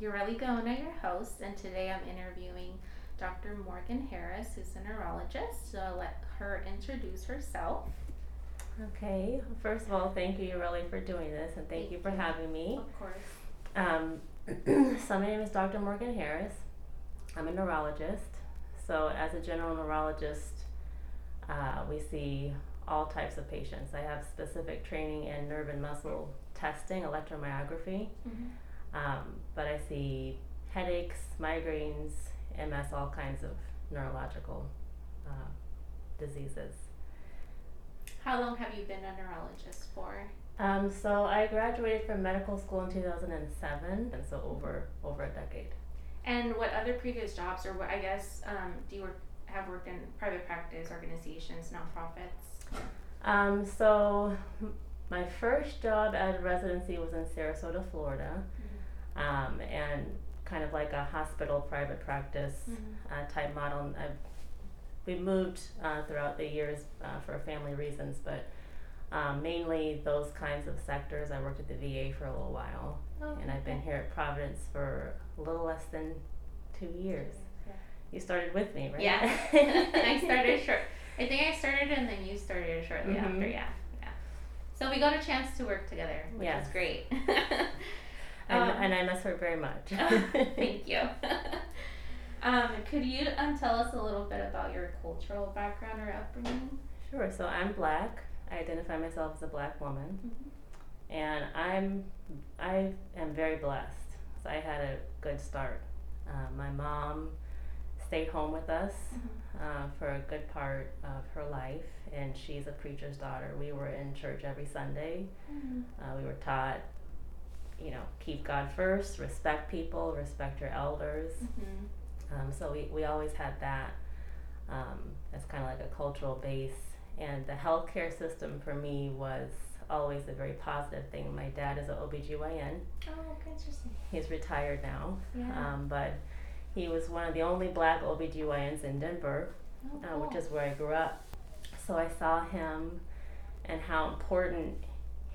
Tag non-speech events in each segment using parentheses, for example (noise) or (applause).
Ureli Gaona, your host, and today I'm interviewing Dr. Morgan Harris, who's a neurologist. So I'll let her introduce herself. Okay, first of all, thank you, Ureli, for doing this, and thank, thank you for you. having me. Of course. Um, (clears throat) so, my name is Dr. Morgan Harris. I'm a neurologist. So, as a general neurologist, uh, we see all types of patients. I have specific training in nerve and muscle testing, electromyography, mm-hmm. um, but I see headaches, migraines, MS, all kinds of neurological uh, diseases. How long have you been a neurologist for? Um, so I graduated from medical school in 2007, and so over over a decade. And what other previous jobs, or what I guess, um, do you work, have worked in private practice organizations, nonprofits? Um, so my first job as residency was in Sarasota, Florida, mm-hmm. Um, and kind of like a hospital private practice mm-hmm. uh, type model. I've, we moved uh, throughout the years uh, for family reasons, but um, mainly those kinds of sectors. I worked at the VA for a little while, oh, and I've been here at Providence for a little less than two years. Yeah. You started with me, right? Yeah, (laughs) I started short. I think I started and then you started shortly mm-hmm. after. Yeah, yeah. So we got a chance to work together, which yes. is great. (laughs) and, um, and, I miss her very much. (laughs) thank you. (laughs) Um, could you um, tell us a little bit about your cultural background or upbringing? Sure. So I'm black. I identify myself as a black woman, mm-hmm. and I'm I am very blessed. So I had a good start. Uh, my mom stayed home with us mm-hmm. uh, for a good part of her life, and she's a preacher's daughter. We were in church every Sunday. Mm-hmm. Uh, we were taught, you know, keep God first, respect people, respect your elders. Mm-hmm. Um, so we, we always had that um, as kind of like a cultural base and the healthcare system for me was always a very positive thing. My dad is an OBGYN. Oh, interesting. He's retired now. Yeah. Um, but he was one of the only black OBGYNs in Denver, oh, cool. uh, which is where I grew up. So I saw him and how important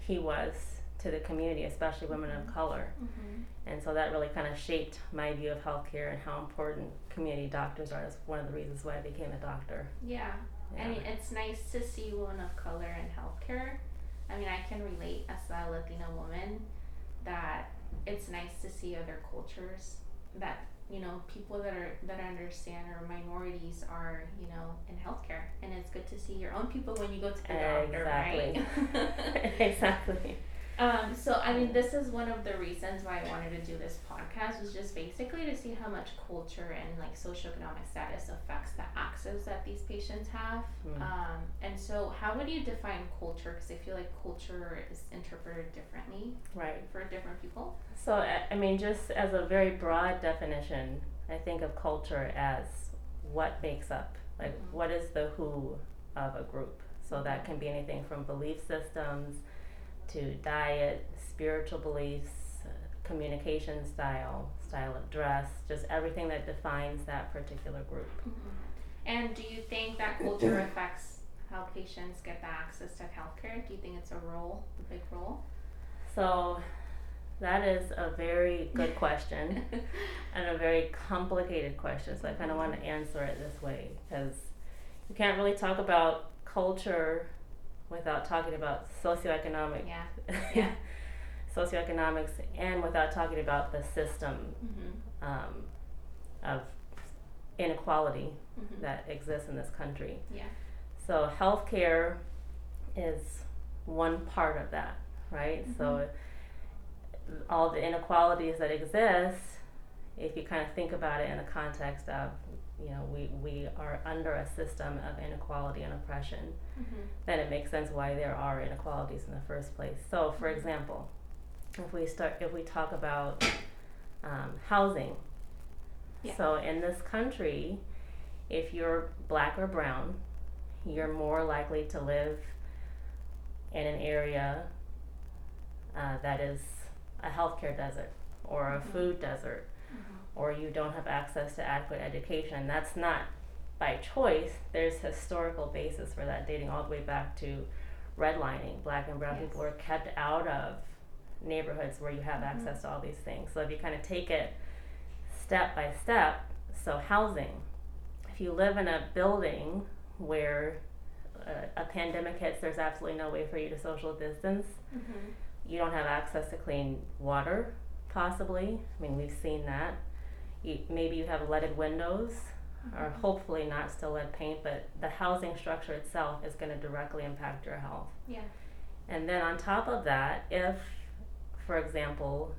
he was to the community, especially women mm-hmm. of color. Mm-hmm. And so that really kind of shaped my view of healthcare and how important community doctors are. Is one of the reasons why I became a doctor. Yeah. Yeah. I mean, it's nice to see women of color in healthcare. I mean, I can relate as a Latina woman that it's nice to see other cultures that you know people that are that understand or minorities are you know in healthcare and it's good to see your own people when you go to the doctor exactly. right exactly (laughs) (laughs) um, so I mean, this is one of the reasons why I wanted to do this podcast was just basically to see how much culture and like socioeconomic status affects the access that these patients have. Mm. Um, and so, how would you define culture? Because I feel like culture is interpreted differently, right, for different people. So I mean, just as a very broad definition, I think of culture as what makes up, like mm-hmm. what is the who of a group. So that can be anything from belief systems to diet, spiritual beliefs, communication style, style of dress, just everything that defines that particular group. Mm-hmm. And do you think that culture (clears throat) affects how patients get the access to healthcare? Do you think it's a role, a big role? So, that is a very good question (laughs) and a very complicated question. So, I kind of want to answer it this way because you can't really talk about culture without talking about socioeconomic yeah. (laughs) yeah. socioeconomics and without talking about the system mm-hmm. um, of inequality mm-hmm. that exists in this country. Yeah. So healthcare is one part of that, right? Mm-hmm. So all the inequalities that exist, if you kind of think about it in the context of you know we, we are under a system of inequality and oppression mm-hmm. then it makes sense why there are inequalities in the first place so for mm-hmm. example if we start if we talk about um, housing yeah. so in this country if you're black or brown you're more likely to live in an area uh, that is a healthcare desert or a mm-hmm. food desert or you don't have access to adequate education. That's not by choice. There's historical basis for that, dating all the way back to redlining. Black and brown yes. people were kept out of neighborhoods where you have Mhm. access to all these things. So if you kind of take it step by step, so housing, if you live in a building where uh, a pandemic hits, there's absolutely no way for you to social distance. Mhm. You don't have access to clean water, possibly. I mean, we've seen that. You, maybe you have leaded windows, or Mhm. hopefully not still lead paint, but the housing structure itself is going to directly impact your health. Yeah. And then on top of that, if, for example,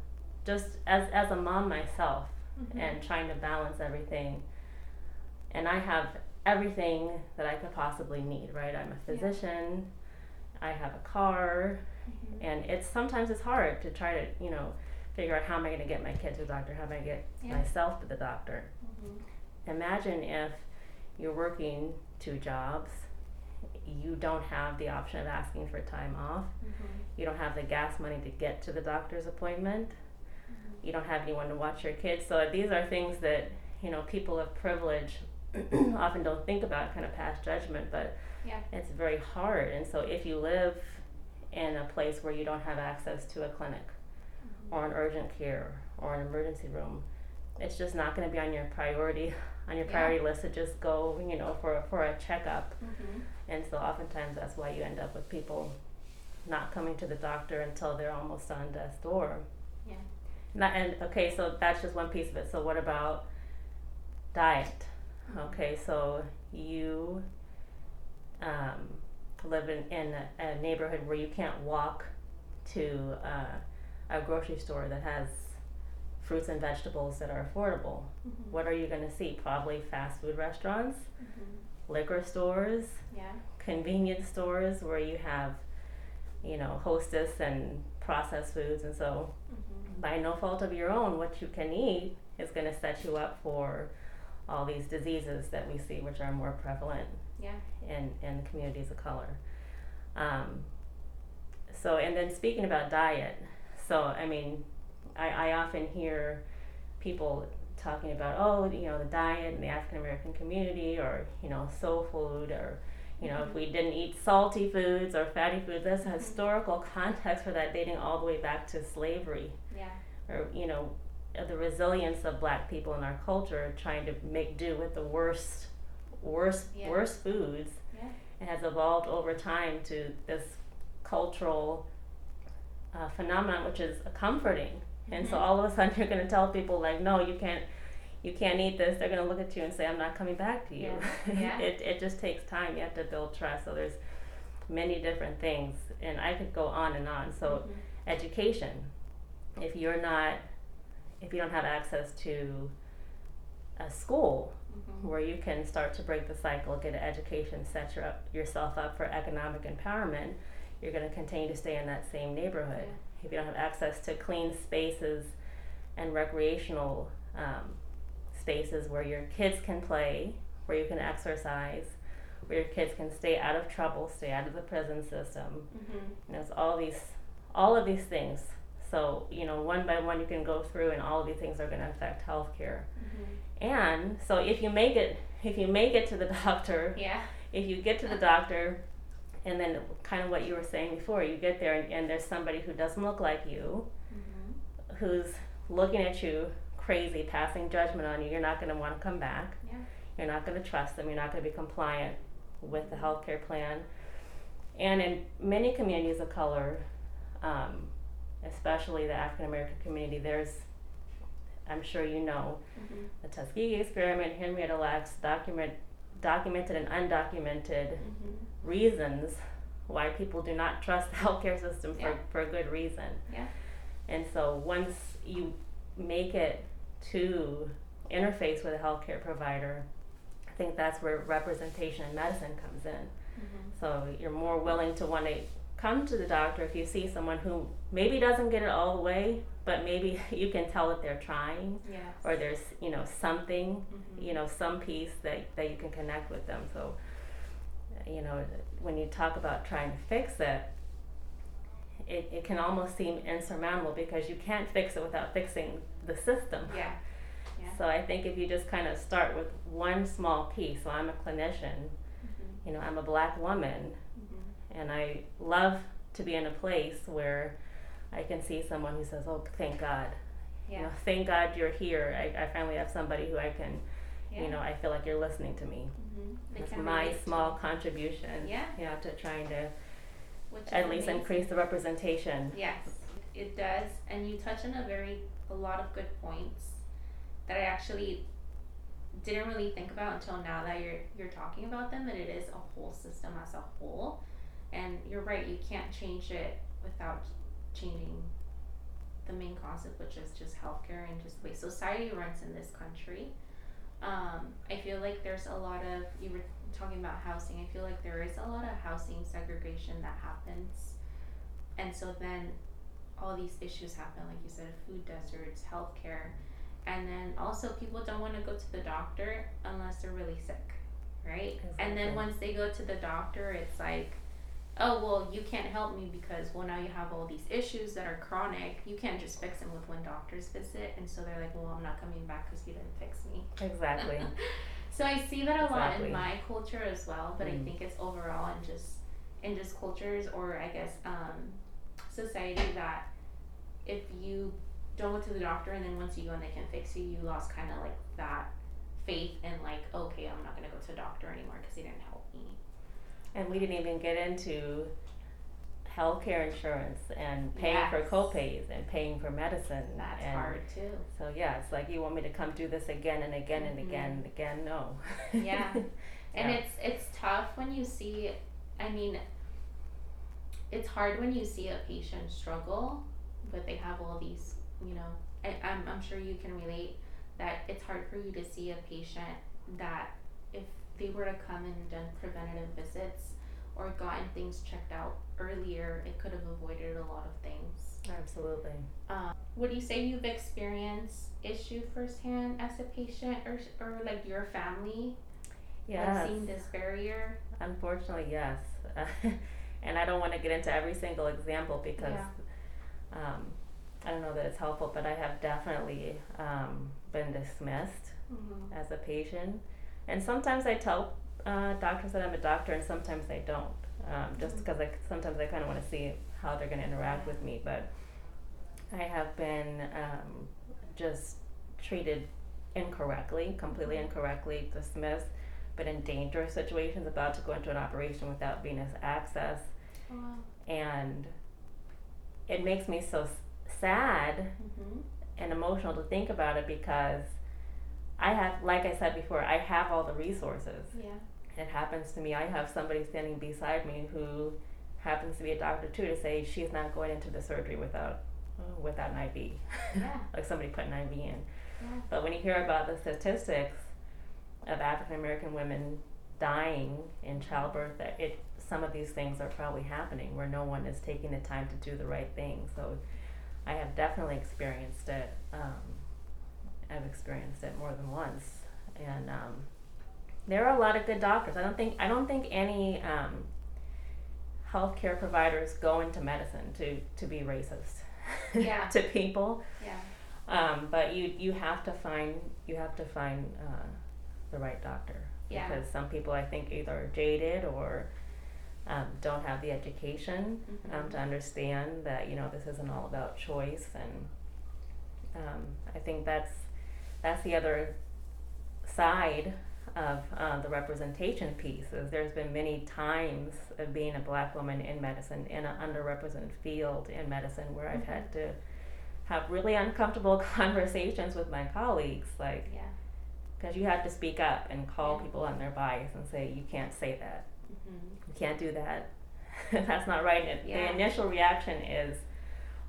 just as as a mom myself Mhm. and trying to balance everything, and I have everything that I could possibly need, right? I'm a physician, I have a car, Mhm. and it's sometimes it's hard to try to you know figure out how am I going to get my kid to the doctor, how am I going to get Yeah. myself to the doctor. Mhm. Imagine if you're working two jobs, you don't have the option of asking for time off, Mhm. you don't have the gas money to get to the doctor's appointment, Mhm. you don't have anyone to watch your kids. So these are things that you know people of privilege (coughs) often don't think about, kind of pass judgment, but Yeah. it's very hard. And so if you live in a place where you don't have access to a clinic Or an urgent care or an emergency room, it's just not going to be on your priority (laughs) on your Yeah. priority list to just go, you know, for for a checkup. Mhm. And so oftentimes that's why you end up with people not coming to the doctor until they're almost on death's door. Yeah. Not, and okay, so that's just one piece of it. So what about diet? Okay, so you um, live in, in a, a neighborhood where you can't walk to uh, a grocery store that has fruits and vegetables that are affordable. Mhm. What are you going to see? Probably fast food restaurants, Mhm. liquor stores, Yeah. convenience stores where you have, you know, hostess and processed foods. And so, Mhm. by no fault of your own, what you can eat is going to set you up for all these diseases that we see, which are more prevalent Yeah. in, in communities of color. Um, so, and then speaking about diet, so I mean, I, I often hear people talking about, oh, you know, the diet in the African American community, or, you know, soul food, or, you know, if Mhm. we didn't eat salty foods or fatty foods, that's a Mhm. historical (laughs) context for that dating all the way back to slavery Yeah. or you know the resilience of black people in our culture trying to make do with the worst worst Yeah. worst foods Yeah. it has evolved over time to this cultural uh, phenomenon which is comforting and so Mhm. all of a sudden (laughs) you're going to tell people like no you can't you can't eat this they're going to look at you and say i'm not coming back to you Yeah. (laughs) Yeah. it, it just takes time you have to build trust so there's many different things and i could go on and on so Mhm. education if you're not if you don't have access to a school Mhm. where you can start to break the cycle get an education set your up, yourself up for economic empowerment you're going to continue to stay in that same neighborhood if you don't have access to clean spaces and recreational um, spaces where your kids can play where you can exercise where your kids can stay out of trouble stay out of the prison system Mhm. and it's all these all of these things so you know one by one you can go through and all of these things are going to affect healthcare Mhm. and so if you make it if you make it to the (laughs) doctor Yeah. if you get to the doctor and then kind of what you were saying before you get there and, and there's somebody who doesn't look like you Mhm. who's looking at you crazy passing judgment on you you're not going to want to come back Yeah. you're not going to trust them. You're not going to be compliant with the healthcare plan. And in many communities of color, um, especially the African American community, there's, I'm sure you know, Mhm. the Tuskegee experiment, Henrietta Lacks document, documented and undocumented Mhm. Reasons why people do not trust the (laughs) healthcare system for, Yeah. for a good reason. Yeah. And so once you make it to interface with a healthcare provider, I think that's where representation in medicine comes in. Mhm. So you're more willing to want to come to the doctor if you see someone who maybe doesn't get it all the way, but maybe (laughs) you can tell that they're trying Yes. or there's, you know, something, Mhm. you know, some piece that, that you can connect with them. So, you know, when you talk about trying to fix it, it, it can almost seem insurmountable because you can't fix it without fixing the system. Yeah. (laughs) Yeah. So I think if you just kind of start with one small piece, so I'm a clinician, mm-hmm. you know, I'm a black woman, Mhm. and I love to be in a place where I can see someone who says, "Oh, thank God." Yeah. You know, thank God you're here. I, I finally have somebody who I can, yeah. you know, I feel like you're listening to me. Hmm They That's can my relate small contribution. Yeah. Know, to trying to which is at least amazing. increase the representation. Yes, it does, and you touch on a very a lot of good points that I actually didn't really think about until now that you're you're talking about them, and it is a whole system as a whole. And you're right, you can't change it without changing the main concept, which is just healthcare and just the way society runs in this country. Um, I feel like there's a lot of you were talking about housing. I feel like there is a lot of housing segregation that happens, and so then all these issues happen, like you said, food deserts, healthcare, and then also people don't want to go to the doctor unless they're really sick, right? And then once they go to the doctor, it's like, oh well, you can't help me because well now you have all these issues that are chronic. You can't just fix them with one doctor's visit, and so they're like, well, I'm not coming back because you didn't fix me. Exactly. (laughs) so I see that a lot in my culture as well, but I Mm. think it's overall in just in just cultures or I guess um, society that if you don't go to the doctor and then once you go and they can fix you, you lost kind of like that faith in like okay, I'm not gonna go to a doctor anymore because they didn't help me. And we didn't even get into healthcare insurance and paying for Yes. copays and paying for medicine. That's and hard too. So yeah, it's like you want me to come do this again and again and Mhm. again and again. No. Yeah. (laughs) And it's it's tough when you see I mean it's hard when you see a patient struggle but they have all these you know I, I'm, I'm sure you can relate that it's hard for you to see a patient that if they were to come and done preventative visits or gotten things checked out earlier it could have avoided a lot of things Absolutely. um, would you say you've experienced issue firsthand as a patient or, or like your family Yes. seeing this barrier Unfortunately, yes. (laughs) and I don't want to get into every single example because um, I don't know that it's helpful, but I have definitely um, been dismissed mm-hmm. as a patient. And sometimes I tell uh, doctors that I'm a doctor, and sometimes I don't, um, just because I sometimes I kind of want to see how they're going to interact with me. But I have been um, just treated incorrectly, completely Mhm. incorrectly, dismissed, but in dangerous situations, about to go into an operation without venous access, oh, wow. and it makes me so sad mm-hmm. and emotional to think about it because I have, like I said before, I have all the resources. yeah It happens to me. I have somebody standing beside me who happens to be a doctor too to say she's not going into the surgery without uh, without an IV, Yeah. (laughs) like somebody put an IV in. yeah But when you hear about the statistics of African American women dying in childbirth, that it some of these things are probably happening where no one is taking the time to do the right thing. So I have definitely experienced it. Um, I've experienced it more than once, and um, there are a lot of good doctors. I don't think I don't think any um, healthcare providers go into medicine to to be racist Yeah. (laughs) to people. yeah Um, but you you have to find you have to find uh, the right doctor Yeah. because some people I think either are jaded or um, don't have the education um, Mhm. to understand that you know this isn't all about choice and um, I think that's that's the other side of uh, the representation piece is there's been many times of being a black woman in medicine in an underrepresented field in medicine where I've had to have really uncomfortable (laughs) conversations with my colleagues like yeah because you have to speak up and call Yeah. people on their bias and say you can't say that mm-hmm. you can't do that (laughs) that's not right and Yeah. the initial reaction is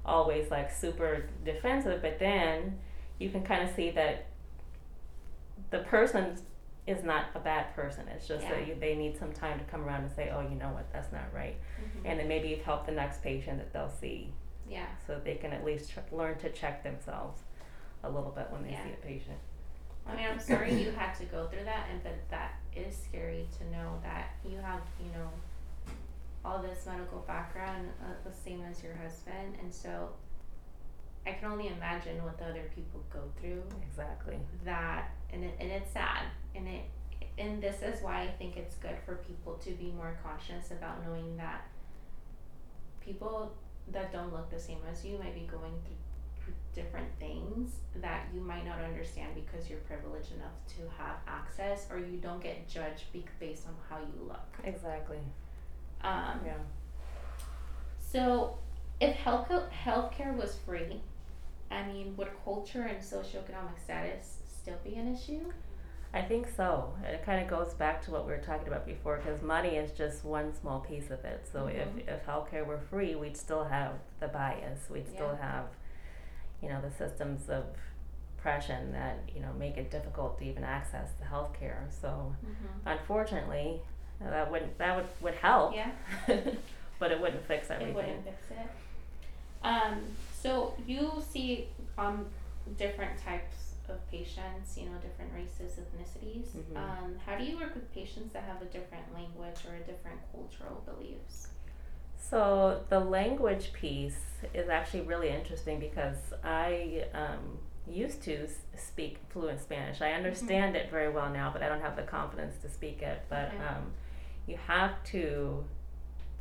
always like super defensive but then you can kind of see that the person is not a bad person. It's just that you, they need some time to come around and say oh you know what? That's not right. Mm-hmm. and then maybe you've helped the next patient that they'll see. Yeah. So they can at least learn to check themselves a little bit when they Yeah. see a patient. I mean, I'm sorry you had to go through that, and but that is scary to know that you have, you know, all this medical background, uh, the same as your husband, and so I can only imagine what the other people go through. exactly That and it, and it's sad, and it and this is why I think it's good for people to be more conscious about knowing that people that don't look the same as you might be going through different things that you might not understand because you're privileged enough to have access or you don't get judged based on how you look. Exactly. Um, Yeah. So, if health healthcare was free, I mean, would culture and socioeconomic status still be an issue? I think so. It kind of goes back to what we were talking about before because money is just one small piece of it. So Mhm. if, if healthcare were free, we'd still have the bias. We'd still have, you know, the systems of oppression that, you know, make it difficult to even access the healthcare. So Mm-hmm. unfortunately, that wouldn't that would, would help, Yeah, (laughs) but it wouldn't fix everything. it wouldn't fix it. Um, so you see um different types of patients, you know, different races, ethnicities. Mhm. Um, how do you work with patients that have a different language or a different cultural beliefs? So the language piece is actually really interesting because I um, used to speak fluent Spanish. I understand it very well now, but I don't have the confidence to speak it. But Okay. um, you have to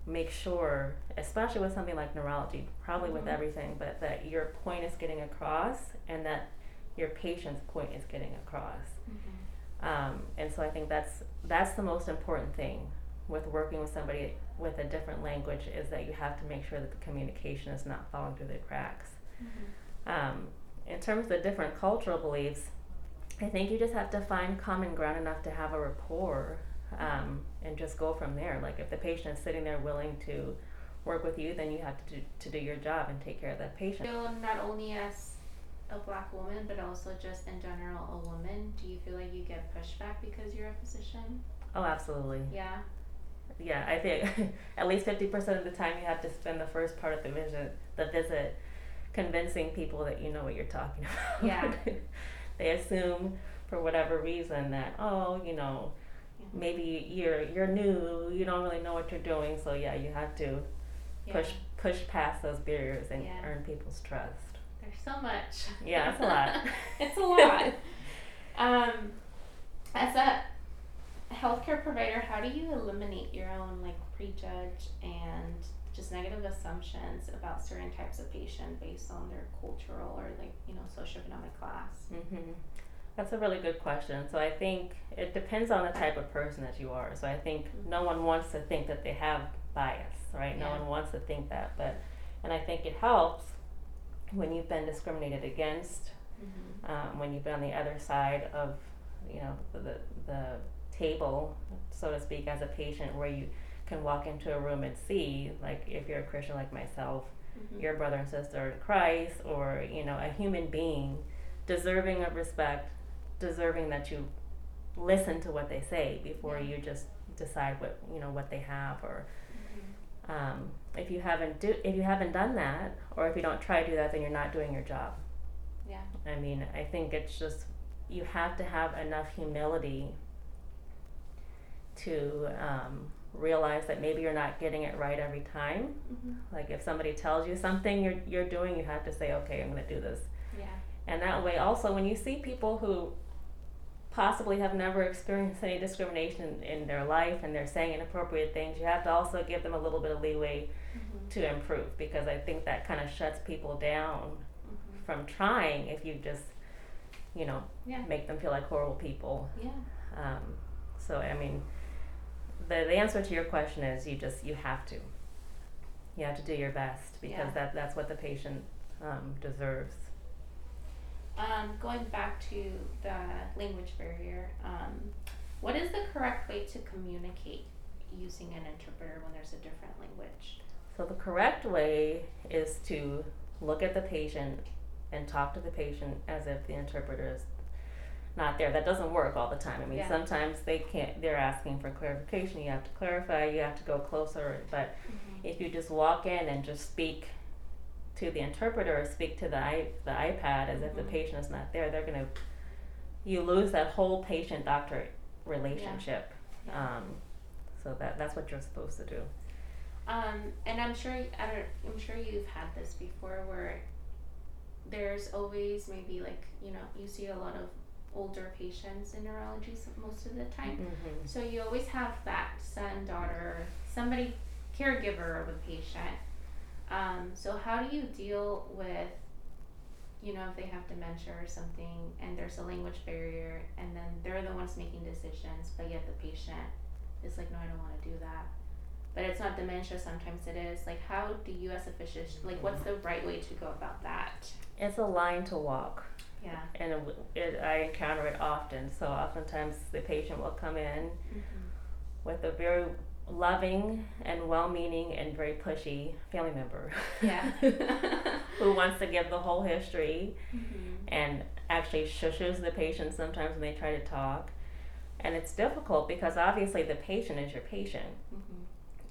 make sure, especially with something like neurology, probably with Mhm. everything, but that your point is getting across and that your patient's point is getting across. Um, and so I think that's that's the most important thing with working with somebody with a different language is that you have to make sure that the communication is not falling through the cracks. Um, in terms of the different cultural beliefs, I think you just have to find common ground enough to have a rapport um, and just go from there. Like if the patient is sitting there willing to work with you, then you have to do, to do your job and take care of that patient. feel not only as a black woman but also just in general a woman do you feel like you get pushback because you're a physician Oh, absolutely. yeah Yeah, I think (laughs) at least fifty percent of the time you have to spend the first part of the visit, the visit, convincing people that you know what you're talking (laughs) about. Yeah. (laughs) they assume for whatever reason that oh, you know, maybe you're you're new, you don't really know what you're doing, so yeah, you have to yeah. push push past those barriers and Yeah. earn people's trust. there's so much Yeah, (laughs) it's a lot. it's a lot um as a healthcare provider how do you eliminate your own like prejudge and just negative assumptions about certain types of patient based on their cultural or like you know socioeconomic class hmm That's a really good question. So I think it depends on the type of person that you are. So I think no one wants to think that they have bias, right? No one wants to think that, but and I think it helps when you've been discriminated against, mm-hmm. um, when you've been on the other side of, you know, the the table, so to speak, as a patient, where you can walk into a room and see, like, if you're a Christian like myself, Mm-hmm. your brother and sister in Christ or you know a human being deserving of respect deserving that you listen to what they say before Yeah. you just decide what you know what they have or Mm-hmm. um, if you haven't do if you haven't done that or if you don't try to do that then you're not doing your job yeah I mean I think it's just you have to have enough humility to um, realize that maybe you're not getting it right every time mm-hmm. like if somebody tells you something you're you're doing, you have to say, okay, I'm going to do this. yeah And that way, also, when you see people who possibly have never experienced any discrimination in their life and they're saying inappropriate things, you have to also give them a little bit of leeway mm-hmm. to improve because I think that kind of shuts people down Mm-hmm. from trying if you just, you know, yeah make them feel like horrible people. yeah Um, so I mean, the the answer to your question is you just you have to. You have to do your best because Yeah. that that's what the patient um, deserves. Um, going back to the language barrier, um, what is the correct way to communicate using an interpreter when there's a different language? So the correct way is to look at the patient and talk to the patient as if the interpreter is not there. That doesn't work all the time. I mean, Yeah. sometimes they can't. They're asking for clarification. You have to clarify. You have to go closer. But if you just walk in and just speak to the interpreter or speak to the i the iPad as if the Mhm. patient is not there, they're gonna you lose that whole patient doctor relationship. Yeah. Um, so that that's what you're supposed to do. Um, and I'm sure I don't, I'm sure you've had this before where there's always maybe like you know you see a lot of older patients in neurology most of the time. Mm-hmm. So you always have that son, daughter, somebody, caregiver of a patient. Um, so how do you deal with, you know, if they have dementia or something and there's a language barrier and then they're the ones making decisions, but yet the patient is like, no, I don't want to do that. But it's not dementia, sometimes it is. Like, how do you as a physician, like, what's the right way to go about that? It's a line to walk. Yeah. And it, it, I encounter it often. So oftentimes the patient will come in Mm-hmm. with a very loving and well-meaning and very pushy family member. Yeah. (laughs) who wants to give the whole history mm-hmm. and actually shushes the patient sometimes when they try to talk. And it's difficult because obviously the patient is your patient. Mm-hmm.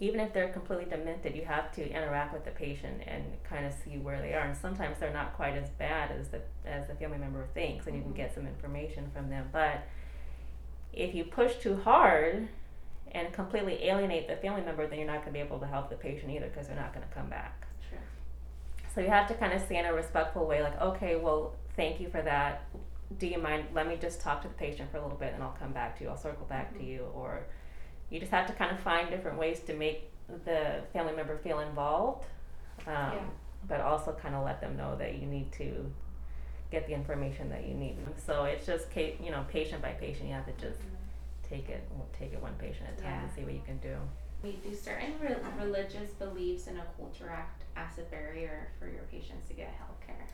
Even if they're completely demented, you have to interact with the patient and kind of see where they are. And sometimes they're not quite as bad as the as the family member thinks, and you can Mhm. get some information from them. But if you push too hard and completely alienate the family member, then you're not going to be able to help the patient either because they're not going to come back. Sure. So you have to kind of say in a respectful way, like, okay, well, thank you for that. Do you mind? Let me just talk to the patient for a little bit, and I'll come back to you. I'll circle back to Mhm. you. Or you just have to kind of find different ways to make the family member feel involved, um, Yeah. but also kind of let them know that you need to get the information that you need. So it's just, you know, patient by patient. You have to just Mhm. Take it, take it one patient at a time Yeah. and see what you can do. We do certain re- religious beliefs and a culture act as a barrier for your patients to get health care.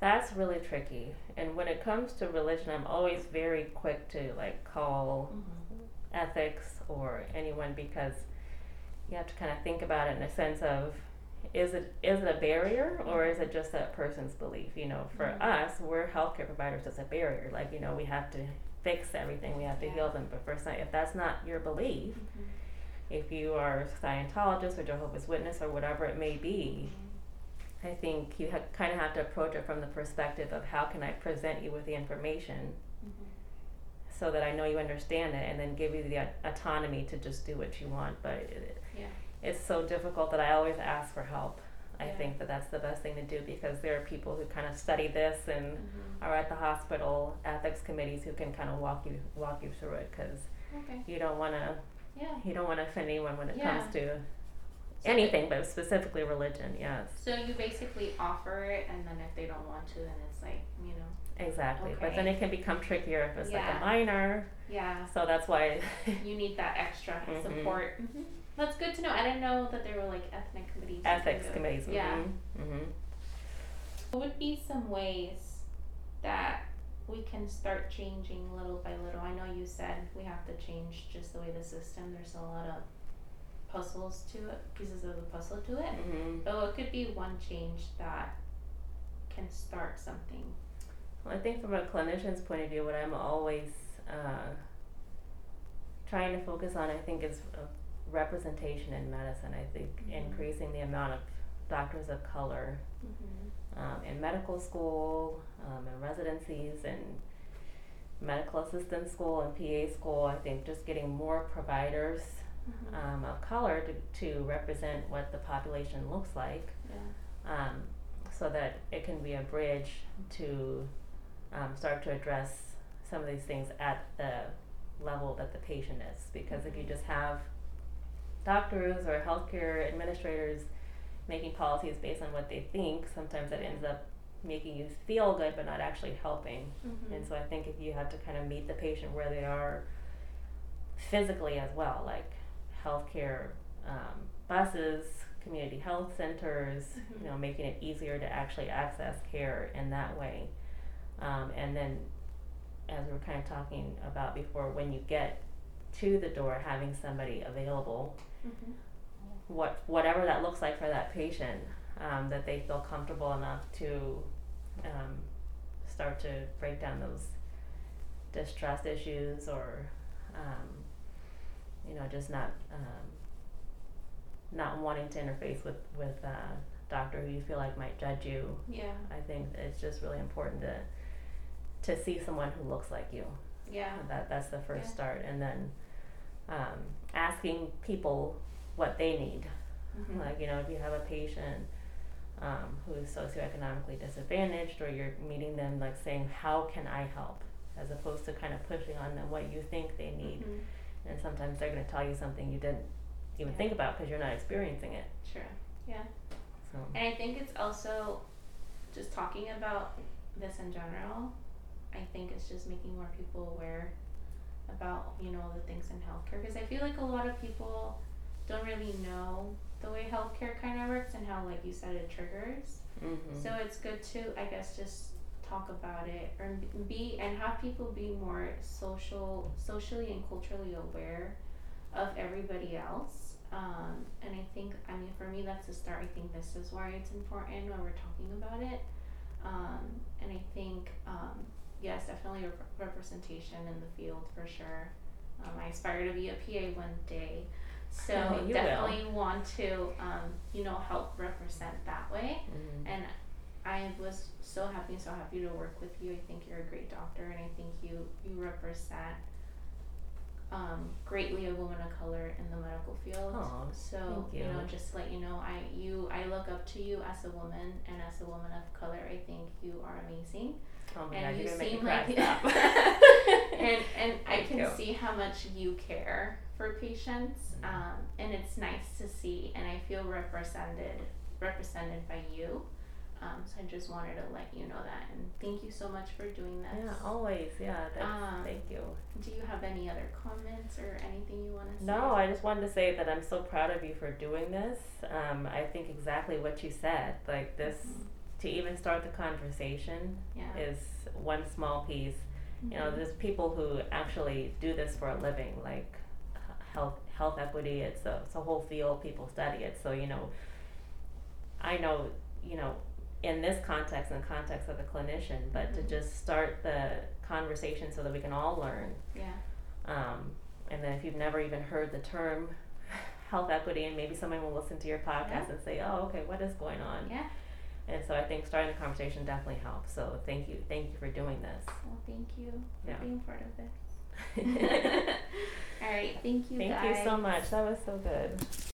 That's really tricky. And when it comes to religion, I'm always very quick to like call ethics or anyone because you have to kind of think about it in a sense of is it is it a barrier or is it just that person's belief? You know, for Mhm. us, we're healthcare providers. It's a barrier. Like you know, we have to fix everything. We have to Yeah. heal them. But for some, if that's not your belief, mm-hmm. if you are a Scientologist or Jehovah's Witness or whatever it may be, mm-hmm. I think you ha- kind of have to approach it from the perspective of how can I present you with the information mm-hmm. so that I know you understand it and then give you the au- autonomy to just do what you want. But it, Yeah. it's so difficult that I always ask for help. I Yeah. think that that's the best thing to do because there are people who kind of study this and Mhm. are at the hospital ethics committees who can kind of walk you walk you through it because Okay. you don't want to Yeah. you don't want to offend anyone when it Yeah. comes to So anything, but specifically religion. Yes. So you basically offer it, and then if they don't want to, then it's like you know, Exactly, but then it can become trickier if it's like a minor. yeah, So that's why. you need that extra (laughs) Mhm. support. hmm That's good to know. I didn't know that there were like ethnic committees. ethics too. committees. Yeah. hmm What would be some ways that we can start changing little by little? I know you said we have to change just the way the system. There's a lot of puzzles to it, pieces of the puzzle to it. hmm But what could be one change that can start something? Well, I think from a clinician's point of view, what I'm always uh, trying to focus on, I think, is uh, representation in medicine. I think Mhm. increasing the amount of doctors of color Mm-hmm. um, in medical school, um, in residencies, and medical assistant school and PA school. I think just getting more providers Mm-hmm. um, of color to, to represent what the population looks like, yeah. um, so that it can be a bridge to um, start to address some of these things at the level that the patient is. Because if you just have doctors or healthcare administrators making policies based on what they think, sometimes that ends up making you feel good but not actually helping. Mm-hmm. And so I think if you have to kind of meet the patient where they are physically as well, like healthcare um, buses, community health centers, Mhm. you know, making it easier to actually access care in that way. Um, and then, as we were kind of talking about before, when you get to the door, having somebody available, Mm-hmm. what whatever that looks like for that patient, um, that they feel comfortable enough to um, start to break down those distrust issues or um, you know just not um, not wanting to interface with with a doctor who you feel like might judge you. Yeah. I think it's just really important to to see someone who looks like you. Yeah. That that's the first Yeah. start, and then um, asking people what they need. Mm-hmm. Like, you know, if you have a patient um, who is socioeconomically disadvantaged, or you're meeting them, like saying, How can I help? as opposed to kind of pushing on them what you think they need. Mm-hmm. And sometimes they're going to tell you something you didn't even Yeah. think about because you're not experiencing it. Sure. Yeah. So And I think it's also just talking about this in general. I think it's just making more people aware about you know the things in healthcare because I feel like a lot of people don't really know the way healthcare kind of works and how like you said it triggers. mhm. So it's good to I guess just talk about it or be and have people be more social socially and culturally aware of everybody else. Um, and I think I mean for me that's the start. I think this is why it's important when we're talking about it. Um, and I think um, yes, definitely rep- representation in the field for sure. Um, I aspire to be a PA one day, so You will. definitely want to um, you know help represent that way. Mhm. And I was so happy, so happy to work with you. I think you're a great doctor, and I think you you represent um, greatly a woman of color in the medical field. Aw, so know, you. just to let you know, I you I look up to you as a woman, and as a woman of color, I think you are amazing. Oh my and god, you you're gonna make me seem cry. (laughs) like and and I can you. see how much you care for patients, Mhm. um, and it's nice to see, and I feel represented represented by you. Um, so I just wanted to let you know that, and thank you so much for doing this. Yeah, always. Yeah, that's, Um, thank you. Do you have any other comments or anything you want to say? No, I just wanted to say that I'm so proud of you for doing this. Um, I think exactly what you said. Like this, Mhm. To even start the conversation Yeah. is one small piece. You know, Mhm. there's people who actually do this for a living, like health health equity. It's a it's a whole field. People study it. So you know, I know you know in this context, in the context of the clinician, but to Mhm. just start the conversation so that we can all learn. Yeah. Um, and then if you've never even heard the term (laughs) health equity, and maybe someone will listen to your podcast Yeah. and say, "Oh, okay, what is going on?" Yeah. And so I think starting the conversation definitely helps. So thank you, thank you for doing this. Well, thank you for Yeah. being part of this. (laughs) (laughs) All right. Thank you, Thank guys. you so much. That was so good.